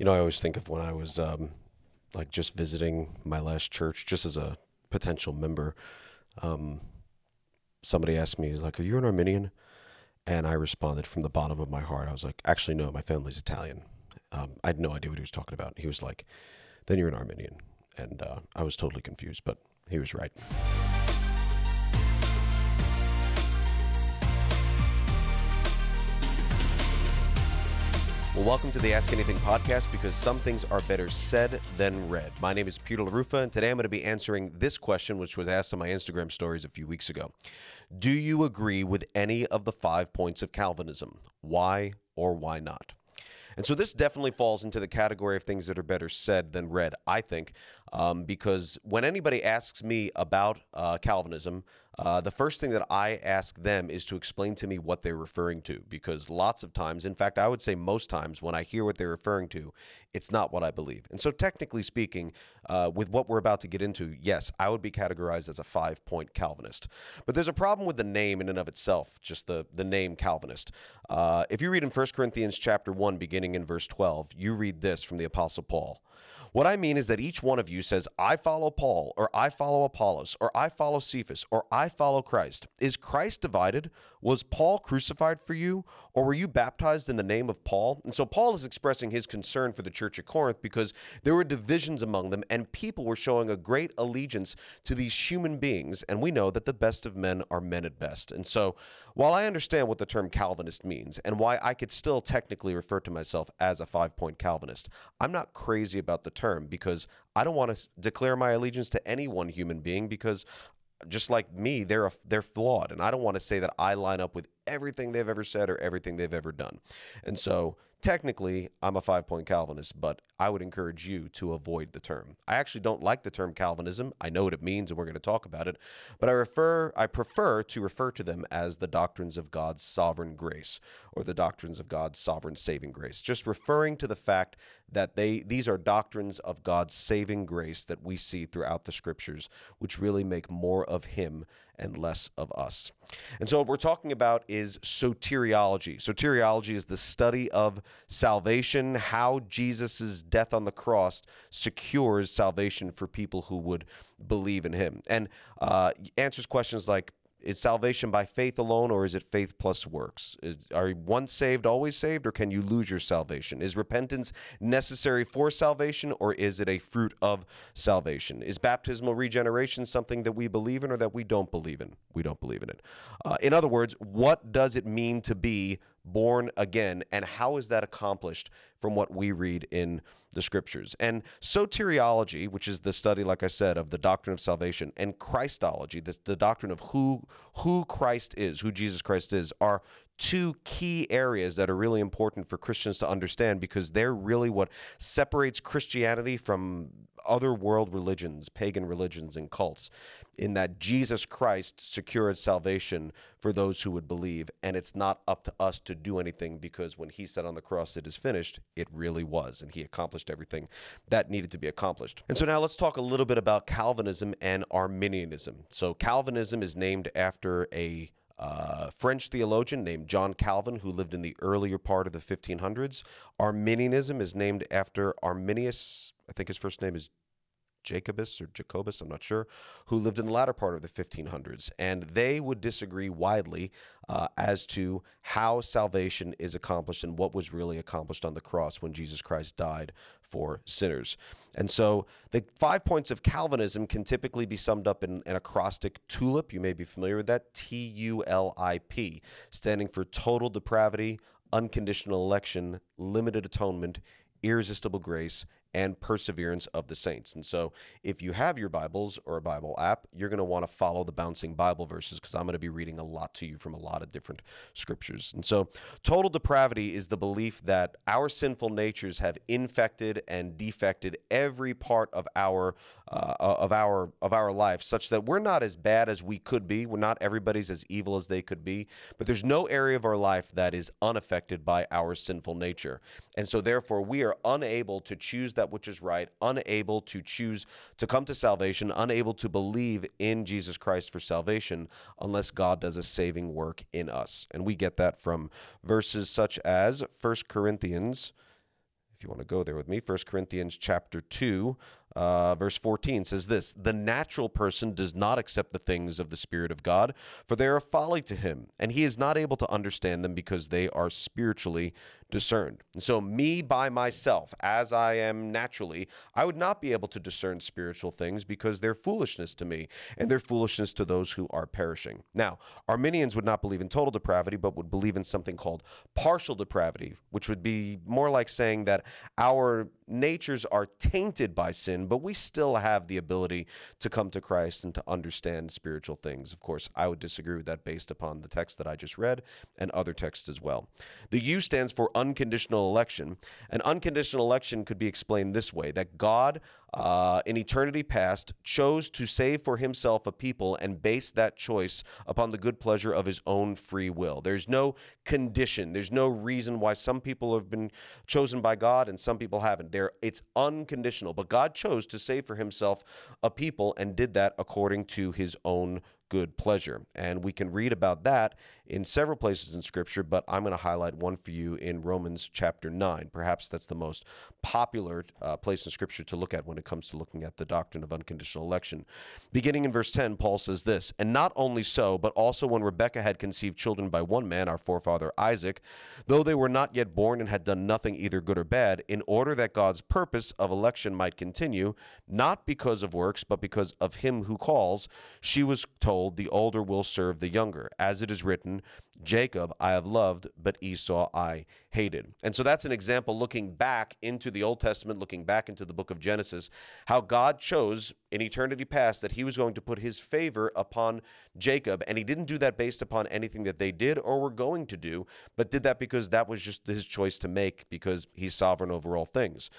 You know, I always think of when I was um, like just visiting my last church, just as a potential member. Um, somebody asked me, "Like, are you an Arminian?" And I responded from the bottom of my heart. I was like, "Actually, no. My family's Italian." Um, I had no idea what he was talking about. He was like, "Then you're an Arminian," and uh, I was totally confused, but he was right. Well, welcome to the Ask Anything podcast because some things are better said than read. My name is Peter LaRufa, and today I'm going to be answering this question, which was asked on my Instagram stories a few weeks ago. Do you agree with any of the five points of Calvinism? Why or why not? And so this definitely falls into the category of things that are better said than read, I think, um, because when anybody asks me about uh, Calvinism, uh, the first thing that I ask them is to explain to me what they're referring to. Because lots of times, in fact, I would say most times, when I hear what they're referring to, it's not what I believe. And so, technically speaking, uh, with what we're about to get into, yes, I would be categorized as a five point Calvinist. But there's a problem with the name in and of itself, just the, the name Calvinist. Uh, if you read in 1 Corinthians chapter 1, beginning in verse 12, you read this from the Apostle Paul. What I mean is that each one of you says, I follow Paul, or I follow Apollos, or I follow Cephas, or I follow Christ. Is Christ divided? Was Paul crucified for you, or were you baptized in the name of Paul? And so Paul is expressing his concern for the church at Corinth because there were divisions among them, and people were showing a great allegiance to these human beings. And we know that the best of men are men at best. And so while I understand what the term Calvinist means and why I could still technically refer to myself as a five point Calvinist, I'm not crazy about the term because I don't want to declare my allegiance to any one human being because just like me, they're a, they're flawed, and I don't want to say that I line up with everything they've ever said or everything they've ever done. And so technically, I'm a five point Calvinist, but I would encourage you to avoid the term. I actually don't like the term Calvinism. I know what it means, and we're going to talk about it, but I refer, I prefer to refer to them as the doctrines of God's sovereign grace or the doctrines of God's sovereign saving grace. Just referring to the fact that they these are doctrines of God's saving grace that we see throughout the scriptures, which really make more of Him and less of us. And so, what we're talking about is soteriology. Soteriology is the study of salvation, how Jesus' death on the cross secures salvation for people who would believe in him, and uh, answers questions like is salvation by faith alone or is it faith plus works? Is, are you once saved always saved or can you lose your salvation? Is repentance necessary for salvation or is it a fruit of salvation? Is baptismal regeneration something that we believe in or that we don't believe in? We don't believe in it. Uh, in other words what does it mean to be born again and how is that accomplished from what we read in the scriptures? And soteriology which is the study like i said of the doctrine of salvation and christology the, the doctrine of who who christ is who jesus christ is are two key areas that are really important for christians to understand because they're really what separates christianity from other world religions, pagan religions, and cults, in that Jesus Christ secured salvation for those who would believe. And it's not up to us to do anything because when he said on the cross, it is finished, it really was. And he accomplished everything that needed to be accomplished. And so now let's talk a little bit about Calvinism and Arminianism. So Calvinism is named after a French theologian named John Calvin, who lived in the earlier part of the 1500s. Arminianism is named after Arminius, I think his first name is Jacobus or Jacobus, I'm not sure, who lived in the latter part of the 1500s. And they would disagree widely uh, as to how salvation is accomplished and what was really accomplished on the cross when Jesus Christ died for sinners. And so the five points of Calvinism can typically be summed up in an acrostic TULIP. You may be familiar with that T U L I P, standing for total depravity, unconditional election, limited atonement, irresistible grace, and perseverance of the saints. And so, if you have your Bibles or a Bible app, you're going to want to follow the bouncing Bible verses because I'm going to be reading a lot to you from a lot of different scriptures. And so, total depravity is the belief that our sinful natures have infected and defected every part of our uh, of our of our life, such that we're not as bad as we could be. We're not everybody's as evil as they could be, but there's no area of our life that is unaffected by our sinful nature. And so, therefore, we are unable to choose that which is right, unable to choose to come to salvation, unable to believe in Jesus Christ for salvation unless God does a saving work in us. And we get that from verses such as 1 Corinthians if you want to go there with me, 1 Corinthians chapter 2, uh, verse 14 says this The natural person does not accept the things of the Spirit of God, for they are folly to him, and he is not able to understand them because they are spiritually discerned. And so, me by myself, as I am naturally, I would not be able to discern spiritual things because they're foolishness to me, and they're foolishness to those who are perishing. Now, Arminians would not believe in total depravity, but would believe in something called partial depravity, which would be more like saying that our natures are tainted by sin, but we still have the ability to come to Christ and to understand spiritual things. Of course, I would disagree with that based upon the text that I just read and other texts as well. The U stands for unconditional election. An unconditional election could be explained this way that God uh, in eternity past, chose to save for himself a people and base that choice upon the good pleasure of his own free will. There's no condition, there's no reason why some people have been chosen by God and some people haven't. There, it's unconditional. But God chose to save for himself a people and did that according to his own good pleasure. And we can read about that in several places in Scripture, but I'm going to highlight one for you in Romans chapter 9. Perhaps that's the most popular uh, place in Scripture to look at when it comes to looking at the doctrine of unconditional election. Beginning in verse 10, Paul says this And not only so, but also when Rebekah had conceived children by one man, our forefather Isaac, though they were not yet born and had done nothing either good or bad, in order that God's purpose of election might continue, not because of works, but because of him who calls, she was told told, The older will serve the younger. As it is written, Jacob I have loved, but Esau I hated. And so that's an example looking back into the Old Testament, looking back into the book of Genesis, how God chose in eternity past that he was going to put his favor upon Jacob. And he didn't do that based upon anything that they did or were going to do, but did that because that was just his choice to make because he's sovereign over all things.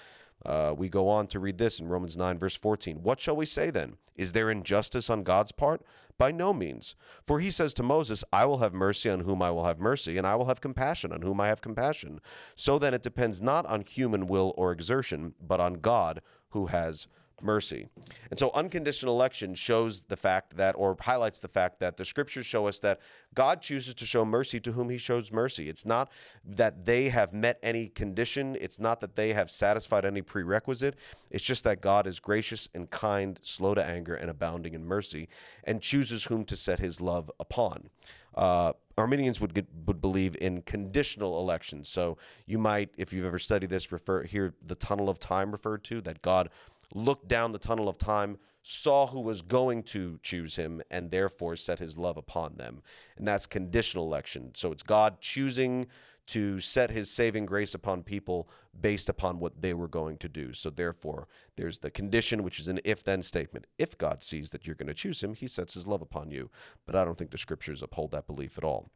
Uh, we go on to read this in Romans 9, verse 14. What shall we say then? Is there injustice on God's part? By no means. For he says to Moses, I will have mercy on whom I will have mercy, and I will have compassion on whom I have compassion. So then it depends not on human will or exertion, but on God who has mercy. And so unconditional election shows the fact that, or highlights the fact that the scriptures show us that God chooses to show mercy to whom he shows mercy. It's not that they have met any condition, it's not that they have satisfied any prerequisite. It's just that God is gracious and kind, slow to anger, and abounding in mercy, and chooses whom to set his love upon. Uh, Arminians would get, would believe in conditional elections. So you might, if you've ever studied this, refer hear the tunnel of time referred to that God looked down the tunnel of time, saw who was going to choose him, and therefore set his love upon them. And that's conditional election. So it's God choosing to set his saving grace upon people based upon what they were going to do. So therefore, there's the condition, which is an if then statement. If God sees that you're going to choose him, he sets his love upon you. But I don't think the scriptures uphold that belief at all.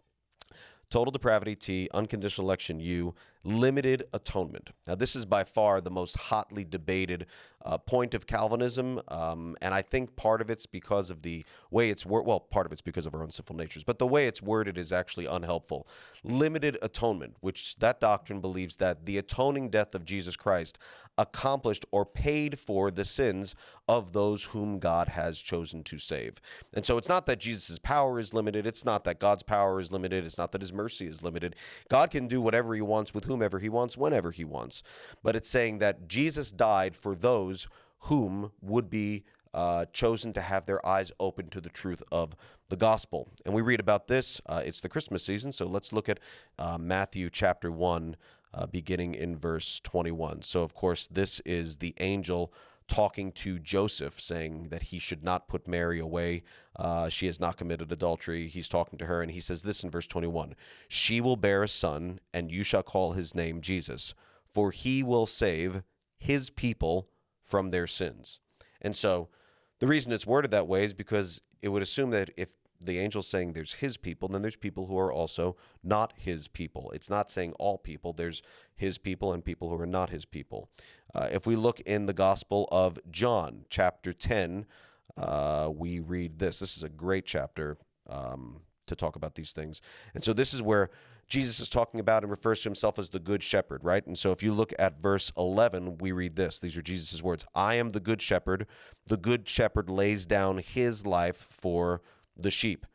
Total depravity T, unconditional election U, limited atonement. Now, this is by far the most hotly debated uh, point of Calvinism, um, and I think part of it's because of the way it's worded. Well, part of it's because of our own sinful natures, but the way it's worded is actually unhelpful. Limited atonement, which that doctrine believes that the atoning death of Jesus Christ accomplished or paid for the sins of those whom God has chosen to save. And so it's not that Jesus' power is limited, it's not that God's power is limited, it's not that his mercy is limited. God can do whatever he wants with whomever he wants, whenever he wants. But it's saying that Jesus died for those whom would be uh, chosen to have their eyes open to the truth of the gospel. And we read about this. Uh, it's the Christmas season, so let's look at uh, Matthew chapter 1, uh, beginning in verse 21. So, of course, this is the angel talking to Joseph, saying that he should not put Mary away. Uh, she has not committed adultery. He's talking to her, and he says this in verse 21 She will bear a son, and you shall call his name Jesus, for he will save his people from their sins. And so the reason it's worded that way is because it would assume that if the angel's saying there's his people, then there's people who are also not his people. It's not saying all people, there's his people and people who are not his people. Uh, if we look in the Gospel of John, chapter 10, uh, we read this. This is a great chapter um, to talk about these things. And so this is where Jesus is talking about and refers to himself as the good shepherd, right? And so if you look at verse 11, we read this. These are Jesus' words I am the good shepherd. The good shepherd lays down his life for the sheep.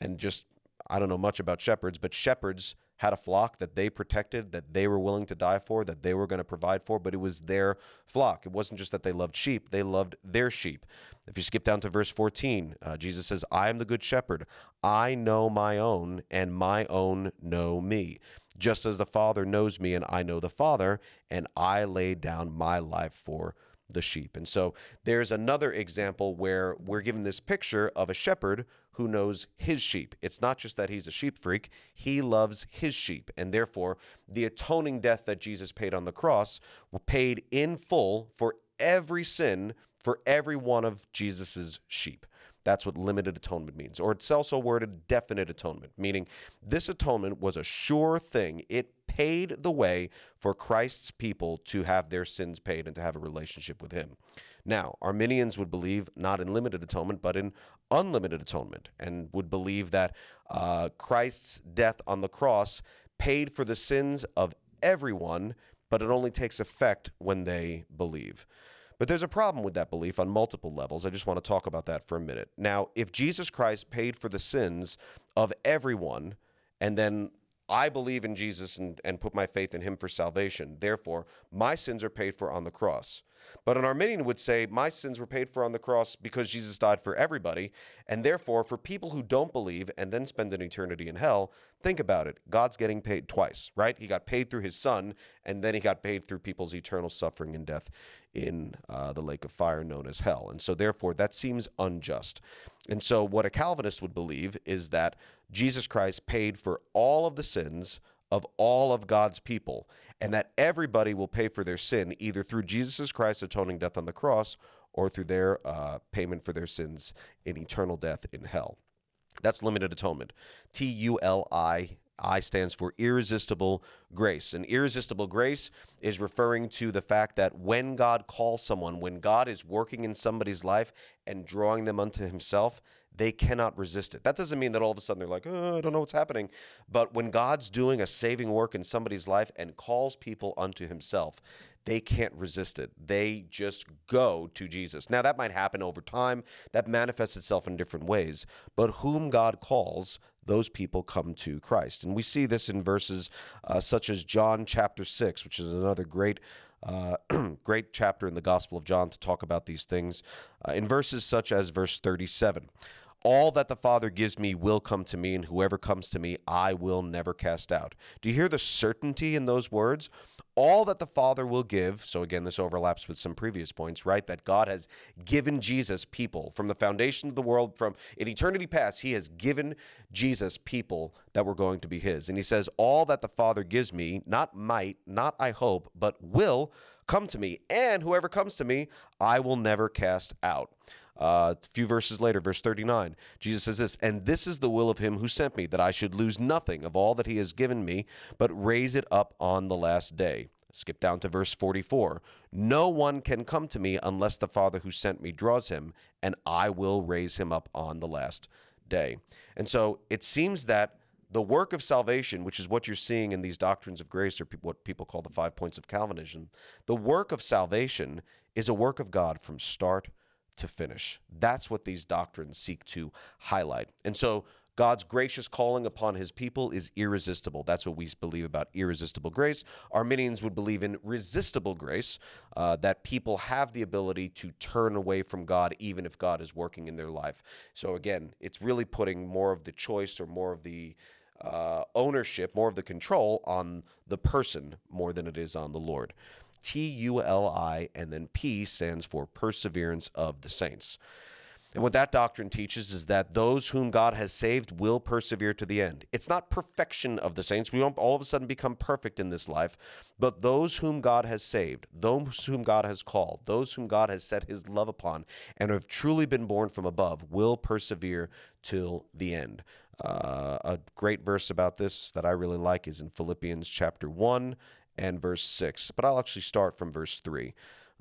And just, I don't know much about shepherds, but shepherds had a flock that they protected, that they were willing to die for, that they were going to provide for, but it was their flock. It wasn't just that they loved sheep, they loved their sheep. If you skip down to verse 14, uh, Jesus says, I am the good shepherd. I know my own, and my own know me. Just as the Father knows me, and I know the Father, and I lay down my life for the sheep. And so there's another example where we're given this picture of a shepherd who knows his sheep. It's not just that he's a sheep freak, he loves his sheep. And therefore, the atoning death that Jesus paid on the cross paid in full for every sin for every one of Jesus's sheep. That's what limited atonement means. Or it's also worded definite atonement, meaning this atonement was a sure thing. It paid the way for Christ's people to have their sins paid and to have a relationship with Him. Now, Arminians would believe not in limited atonement, but in unlimited atonement, and would believe that uh, Christ's death on the cross paid for the sins of everyone, but it only takes effect when they believe. But there's a problem with that belief on multiple levels. I just want to talk about that for a minute. Now, if Jesus Christ paid for the sins of everyone, and then I believe in Jesus and, and put my faith in him for salvation. Therefore, my sins are paid for on the cross. But an Arminian would say, my sins were paid for on the cross because Jesus died for everybody. And therefore, for people who don't believe and then spend an eternity in hell, think about it. God's getting paid twice, right? He got paid through his son, and then he got paid through people's eternal suffering and death in uh, the lake of fire known as hell. And so, therefore, that seems unjust. And so, what a Calvinist would believe is that Jesus Christ paid for all of the sins of all of God's people, and that everybody will pay for their sin either through Jesus Christ's atoning death on the cross or through their uh, payment for their sins in eternal death in hell. That's limited atonement. T U L I I stands for irresistible grace. And irresistible grace is referring to the fact that when God calls someone, when God is working in somebody's life and drawing them unto himself, they cannot resist it. That doesn't mean that all of a sudden they're like, oh, I don't know what's happening. But when God's doing a saving work in somebody's life and calls people unto himself, they can't resist it. They just go to Jesus. Now, that might happen over time, that manifests itself in different ways. But whom God calls, those people come to Christ. And we see this in verses uh, such as John chapter 6, which is another great. Uh, great chapter in the Gospel of John to talk about these things. Uh, in verses such as verse 37 all that the Father gives me will come to me, and whoever comes to me, I will never cast out. Do you hear the certainty in those words? All that the Father will give, so again, this overlaps with some previous points, right? That God has given Jesus people from the foundation of the world, from in eternity past, He has given Jesus people that were going to be His. And He says, All that the Father gives me, not might, not I hope, but will come to me, and whoever comes to me, I will never cast out. Uh, a few verses later, verse 39, Jesus says this, And this is the will of him who sent me, that I should lose nothing of all that he has given me, but raise it up on the last day. Skip down to verse 44. No one can come to me unless the Father who sent me draws him, and I will raise him up on the last day. And so it seems that the work of salvation, which is what you're seeing in these doctrines of grace, or what people call the five points of Calvinism, the work of salvation is a work of God from start to finish. That's what these doctrines seek to highlight. And so God's gracious calling upon his people is irresistible. That's what we believe about irresistible grace. Arminians would believe in resistible grace, uh, that people have the ability to turn away from God even if God is working in their life. So again, it's really putting more of the choice or more of the uh, ownership, more of the control on the person more than it is on the Lord. T U L I, and then P stands for perseverance of the saints. And what that doctrine teaches is that those whom God has saved will persevere to the end. It's not perfection of the saints. We don't all of a sudden become perfect in this life, but those whom God has saved, those whom God has called, those whom God has set his love upon, and have truly been born from above will persevere till the end. Uh, a great verse about this that I really like is in Philippians chapter 1 and verse 6. But I'll actually start from verse 3.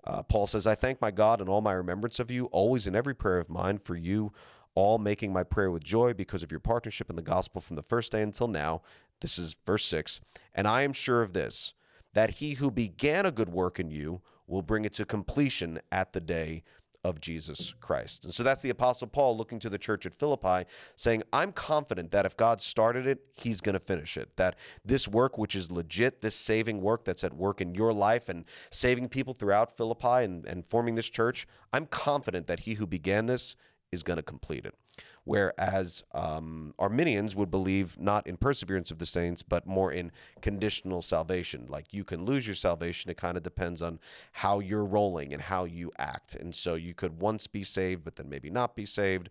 Uh, Paul says, I thank my God in all my remembrance of you, always in every prayer of mine for you, all making my prayer with joy because of your partnership in the gospel from the first day until now. This is verse 6. And I am sure of this, that he who began a good work in you will bring it to completion at the day of Jesus Christ. And so that's the Apostle Paul looking to the church at Philippi, saying, I'm confident that if God started it, he's going to finish it. That this work, which is legit, this saving work that's at work in your life and saving people throughout Philippi and, and forming this church, I'm confident that he who began this is going to complete it. Whereas um, Arminians would believe not in perseverance of the saints, but more in conditional salvation. Like you can lose your salvation. It kind of depends on how you're rolling and how you act. And so you could once be saved, but then maybe not be saved.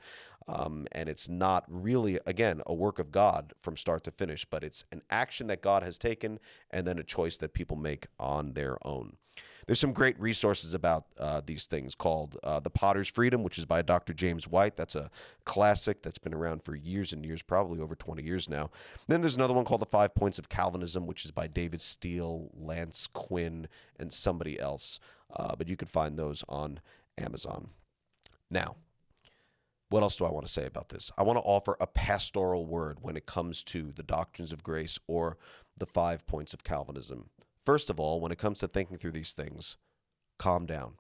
Um, and it's not really, again, a work of God from start to finish, but it's an action that God has taken and then a choice that people make on their own. There's some great resources about uh, these things called uh, The Potter's Freedom, which is by Dr. James White. That's a classic that's been around for years and years, probably over 20 years now. then there's another one called The Five Points of Calvinism, which is by David Steele, Lance Quinn, and somebody else. Uh, but you could find those on Amazon. Now, what else do I want to say about this? I want to offer a pastoral word when it comes to the doctrines of grace or the five points of Calvinism. First of all, when it comes to thinking through these things, calm down.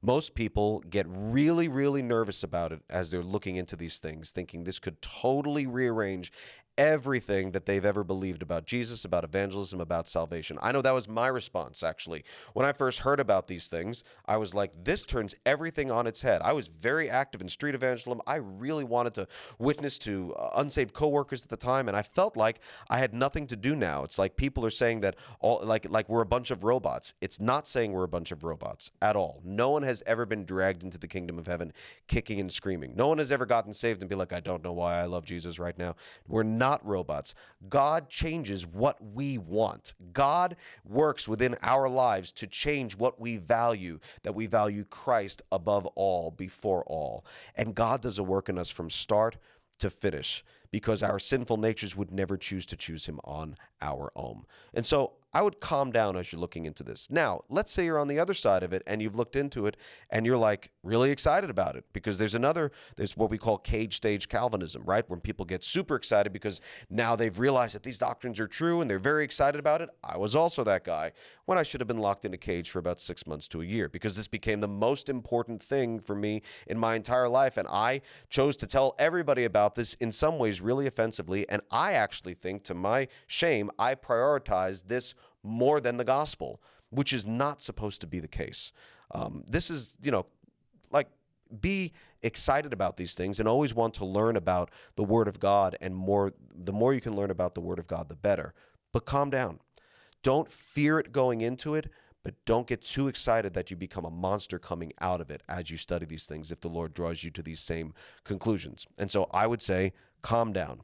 Most people get really, really nervous about it as they're looking into these things, thinking this could totally rearrange everything that they've ever believed about Jesus, about evangelism, about salvation. I know that was my response, actually. When I first heard about these things, I was like, this turns everything on its head. I was very active in street evangelism. I really wanted to witness to uh, unsaved coworkers at the time, and I felt like I had nothing to do now. It's like people are saying that all like like we're a bunch of robots. It's not saying we're a bunch of robots at all. No one has ever been dragged into the kingdom of heaven kicking and screaming. No one has ever gotten saved and be like, I don't know why I love Jesus right now. We're not not robots. God changes what we want. God works within our lives to change what we value, that we value Christ above all, before all. And God does a work in us from start to finish because our sinful natures would never choose to choose him on our own. And so I would calm down as you're looking into this. Now, let's say you're on the other side of it and you've looked into it and you're like really excited about it because there's another, there's what we call cage stage Calvinism, right? When people get super excited because now they've realized that these doctrines are true and they're very excited about it. I was also that guy when I should have been locked in a cage for about six months to a year because this became the most important thing for me in my entire life. And I chose to tell everybody about this in some ways really offensively. And I actually think, to my shame, I prioritized this more than the gospel, which is not supposed to be the case. Um, this is, you know, be excited about these things and always want to learn about the Word of God. And more, the more you can learn about the Word of God, the better. But calm down. Don't fear it going into it, but don't get too excited that you become a monster coming out of it as you study these things if the Lord draws you to these same conclusions. And so I would say, calm down.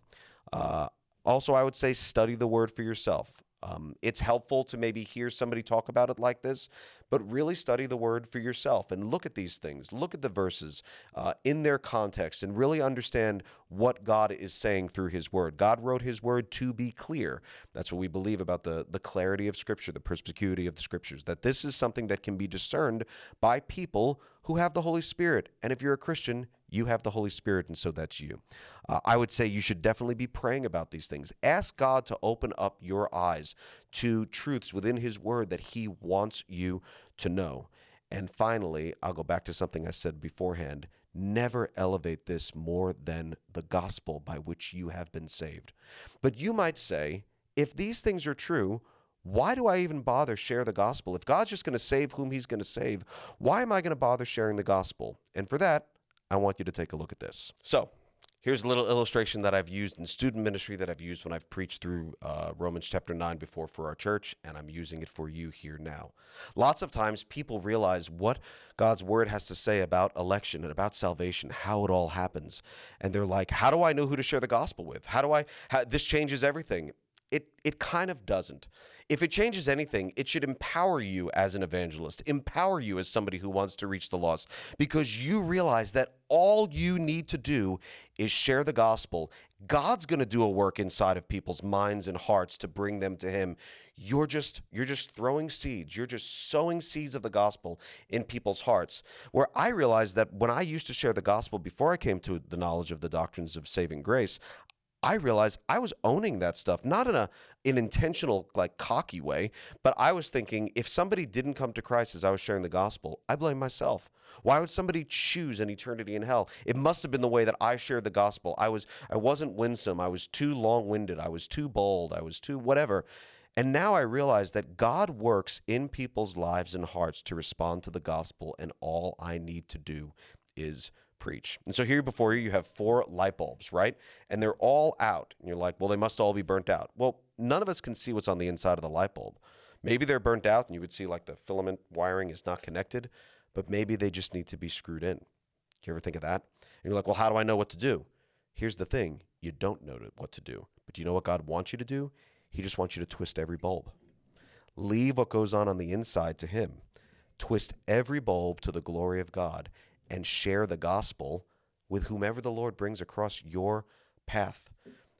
Uh, also, I would say study the word for yourself. Um, it's helpful to maybe hear somebody talk about it like this, but really study the word for yourself and look at these things, look at the verses uh, in their context, and really understand what God is saying through His word. God wrote His word to be clear. That's what we believe about the, the clarity of Scripture, the perspicuity of the Scriptures, that this is something that can be discerned by people who have the Holy Spirit. And if you're a Christian, you have the Holy Spirit, and so that's you. Uh, I would say you should definitely be praying about these things. Ask God to open up your eyes to truths within His Word that He wants you to know. And finally, I'll go back to something I said beforehand. Never elevate this more than the gospel by which you have been saved. But you might say, if these things are true, why do I even bother share the gospel? If God's just going to save whom he's going to save, why am I going to bother sharing the gospel? And for that, I want you to take a look at this. So, here's a little illustration that I've used in student ministry that I've used when I've preached through uh, Romans chapter 9 before for our church, and I'm using it for you here now. Lots of times people realize what God's word has to say about election and about salvation, how it all happens. And they're like, how do I know who to share the gospel with? How do I, how, this changes everything. It, it kind of doesn't. If it changes anything, it should empower you as an evangelist, empower you as somebody who wants to reach the lost, because you realize that all you need to do is share the gospel. God's going to do a work inside of people's minds and hearts to bring them to him. You're just you're just throwing seeds. You're just sowing seeds of the gospel in people's hearts. Where I realized that when I used to share the gospel before I came to the knowledge of the doctrines of saving grace, I realized I was owning that stuff, not in a an intentional like cocky way, but I was thinking if somebody didn't come to Christ as I was sharing the gospel, I blame myself. Why would somebody choose an eternity in hell? It must have been the way that I shared the gospel. I was I wasn't winsome. I was too long-winded. I was too bold. I was too whatever. And now I realize that God works in people's lives and hearts to respond to the gospel, and all I need to do is preach. And so here before you, you have four light bulbs, right? And they're all out. And you're like, well, they must all be burnt out. Well, none of us can see what's on the inside of the light bulb. Maybe they're burnt out and you would see like the filament wiring is not connected, but maybe they just need to be screwed in. Do you ever think of that? And you're like, well, how do I know what to do? Here's the thing you don't know what to do. But do you know what God wants you to do? He just wants you to twist every bulb. Leave what goes on on the inside to Him. Twist every bulb to the glory of God and share the gospel with whomever the Lord brings across your path.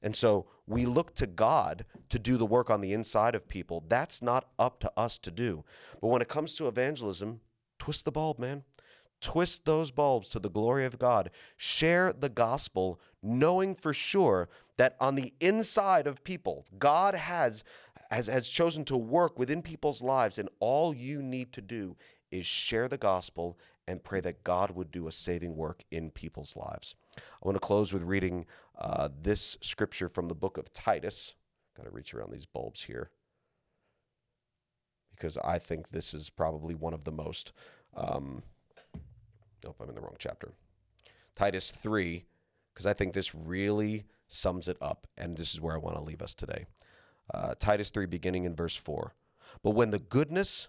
And so we look to God to do the work on the inside of people. That's not up to us to do. But when it comes to evangelism, twist the bulb, man. Twist those bulbs to the glory of God. Share the gospel, knowing for sure that on the inside of people, God has, has, has chosen to work within people's lives, and all you need to do is share the gospel and pray that God would do a saving work in people's lives. I want to close with reading uh, this scripture from the book of Titus. Got to reach around these bulbs here because I think this is probably one of the most. Um, nope, I'm in the wrong chapter. Titus 3, because I think this really sums it up, and this is where I want to leave us today. Uh, Titus 3, beginning in verse 4. But when the goodness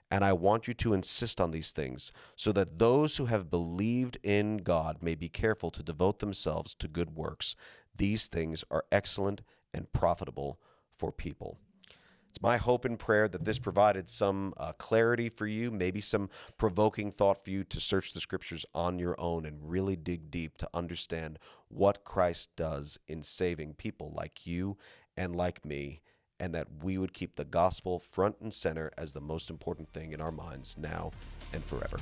and I want you to insist on these things, so that those who have believed in God may be careful to devote themselves to good works. These things are excellent and profitable for people. It's my hope and prayer that this provided some uh, clarity for you, maybe some provoking thought for you to search the scriptures on your own and really dig deep to understand what Christ does in saving people like you and like me and that we would keep the gospel front and center as the most important thing in our minds now and forever.